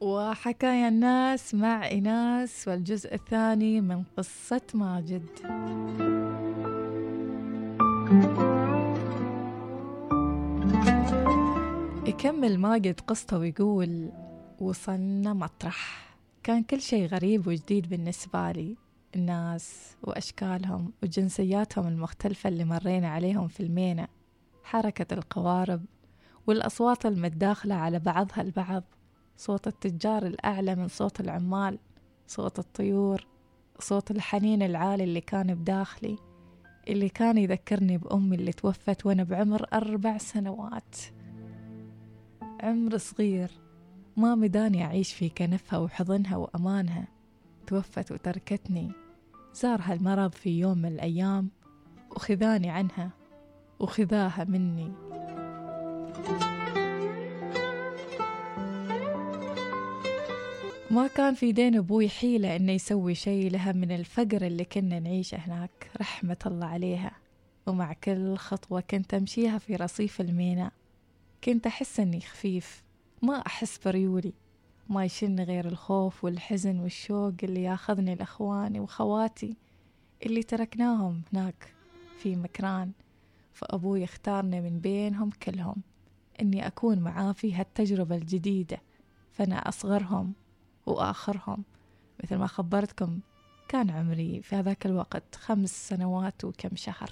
وحكايا الناس مع إناس والجزء الثاني من قصة ماجد. يكمل ماجد قصته ويقول وصلنا مطرح. كان كل شيء غريب وجديد بالنسبة لي. الناس وأشكالهم وجنسياتهم المختلفة اللي مرينا عليهم في المينا حركة القوارب والأصوات المتداخلة على بعضها البعض. صوت التجار الأعلى من صوت العمال صوت الطيور صوت الحنين العالي اللي كان بداخلي اللي كان يذكرني بأمي اللي توفت وأنا بعمر أربع سنوات. عمر صغير ما مداني أعيش في كنفها وحضنها وأمانها. توفت وتركتني زارها المرض في يوم من الأيام وخذاني عنها وخذاها مني. كان في دين أبوي حيلة إنه يسوي شي لها من الفقر اللي كنا نعيشه هناك. رحمة الله عليها. ومع كل خطوة كنت أمشيها في رصيف الميناء. كنت أحس إني خفيف. ما أحس بريولي. ما يشن غير الخوف والحزن والشوق اللي ياخذني لأخواني وخواتي اللي تركناهم هناك في مكران. فأبوي اختارني من بينهم كلهم. إني أكون معاه في هالتجربة الجديدة. فأنا أصغرهم. وآخرهم. مثل ما خبرتكم كان عمري في هذاك الوقت خمس سنوات وكم شهر.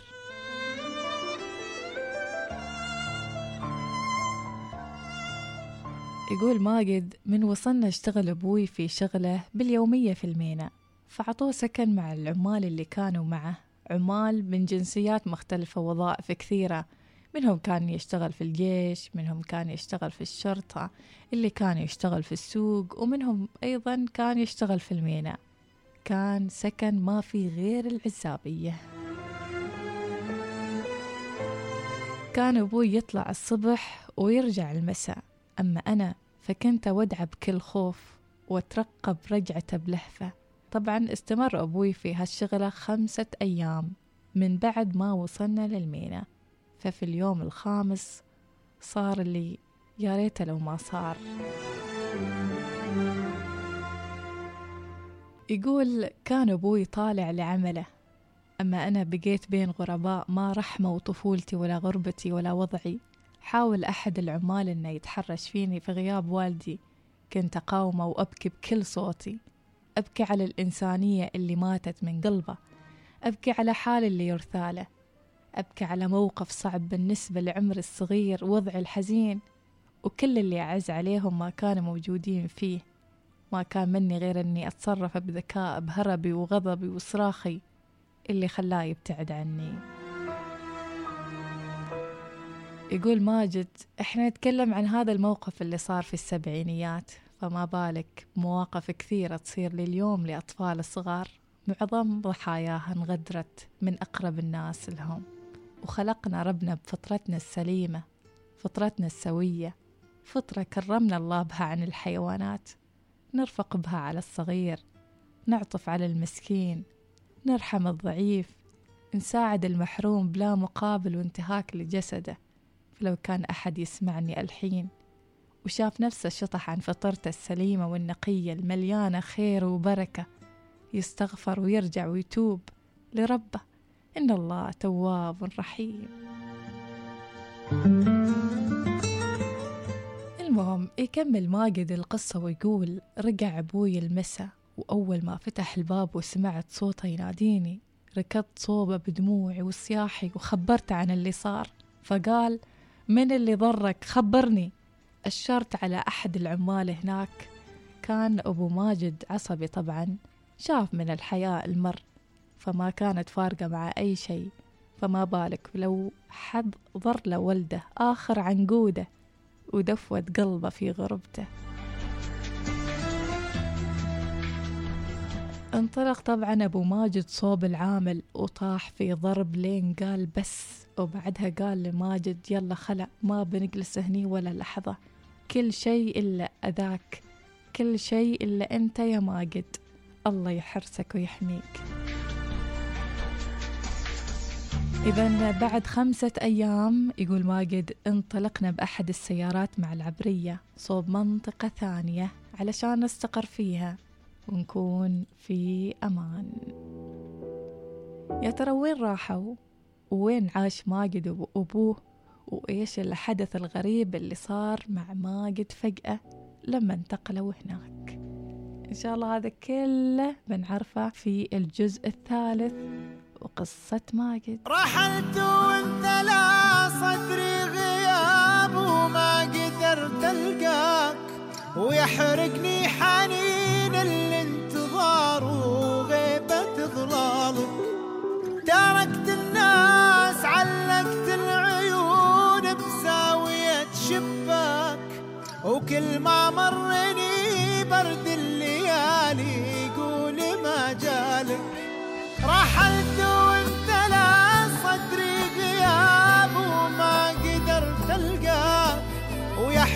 يقول ماجد من وصلنا اشتغل أبوي في شغله باليومية في المينا فعطوه سكن مع العمال اللي كانوا معه عمال من جنسيات مختلفة وظائف كثيرة منهم كان يشتغل في الجيش منهم كان يشتغل في الشرطة اللي كان يشتغل في السوق ومنهم أيضا كان يشتغل في الميناء. كان سكن ما في غير العزابية كان أبوي يطلع الصبح ويرجع المساء. أما أنا فكنت أودعه بكل خوف وأترقب رجعته بلهفة. طبعا استمر أبوي في هالشغلة خمسة أيام من بعد ما وصلنا للمينا ففي اليوم الخامس صار اللي يا ريته لو ما صار. يقول كان أبوي طالع لعمله أما أنا بقيت بين غرباء ما رحموا طفولتي ولا غربتي ولا وضعي. حاول أحد العمال إنه يتحرش فيني في غياب والدي كنت أقاومه وأبكي بكل صوتي. أبكي على الإنسانية اللي ماتت من قلبه أبكي على حال اللي يرثاله أبكي على موقف صعب بالنسبة لعمري الصغير وضعي الحزين وكل اللي أعز عليهم ما كانوا موجودين فيه. ما كان مني غير أني أتصرف بذكاء بهربي وغضبي وصراخي اللي خلاه يبتعد عني. يقول ماجد إحنا نتكلم عن هذا الموقف اللي صار في السبعينيات فما بالك مواقف كثيرة تصير لليوم لأطفال الصغار معظم ضحاياها انغدرت من أقرب الناس لهم. وخلقنا ربنا بفطرتنا السليمة فطرتنا السوية فطرة كرمنا الله بها عن الحيوانات. نرفق بها على الصغير نعطف على المسكين نرحم الضعيف نساعد المحروم بلا مقابل وانتهاك لجسده. فلو كان أحد يسمعني الحين وشاف نفسه شطح عن فطرته السليمة والنقية المليانة خير وبركة يستغفر ويرجع ويتوب لربه. إن الله تواب رحيم. المهم يكمل ماجد القصة ويقول رجع أبوي المسا وأول ما فتح الباب وسمعت صوته يناديني. ركضت صوبة بدموعي وصياحي وخبرته عن اللي صار. فقال من اللي ضرك؟ خبرني. أشرت على أحد العمال هناك. كان أبو ماجد عصبي طبعا. شاف من الحياة المر. فما كانت فارقة مع أي شيء. فما بالك لو حد ضر لولده آخر عنقوده ودفوت قلبه في غربته. انطلق طبعا أبو ماجد صوب العامل وطاح في ضرب لين قال بس وبعدها قال لماجد يلا خلع ما بنجلس هني ولا لحظة. كل شيء إلا أذاك. كل شيء إلا أنت يا ماجد. الله يحرسك ويحميك. إذا بعد خمسة أيام يقول ماجد انطلقنا بأحد السيارات مع العبرية صوب منطقة ثانية علشان نستقر فيها ونكون في أمان. يا ترى وين راحوا؟ وين عاش ماجد وأبوه؟ وإيش الحدث الغريب اللي صار مع ماجد فجأة لما انتقلوا هناك؟ إن شاء الله هذا كله بنعرفه في الجزء الثالث. وقصة ماجد. رحلت وانت لا صدري غياب وما قدرت ألقاك. ويحرقني حنين الانتظار وغيبة ظلالك تركت الناس علقت العيون بزاوية شباك. وكل ما مرني برد الليالي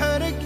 ويحرقني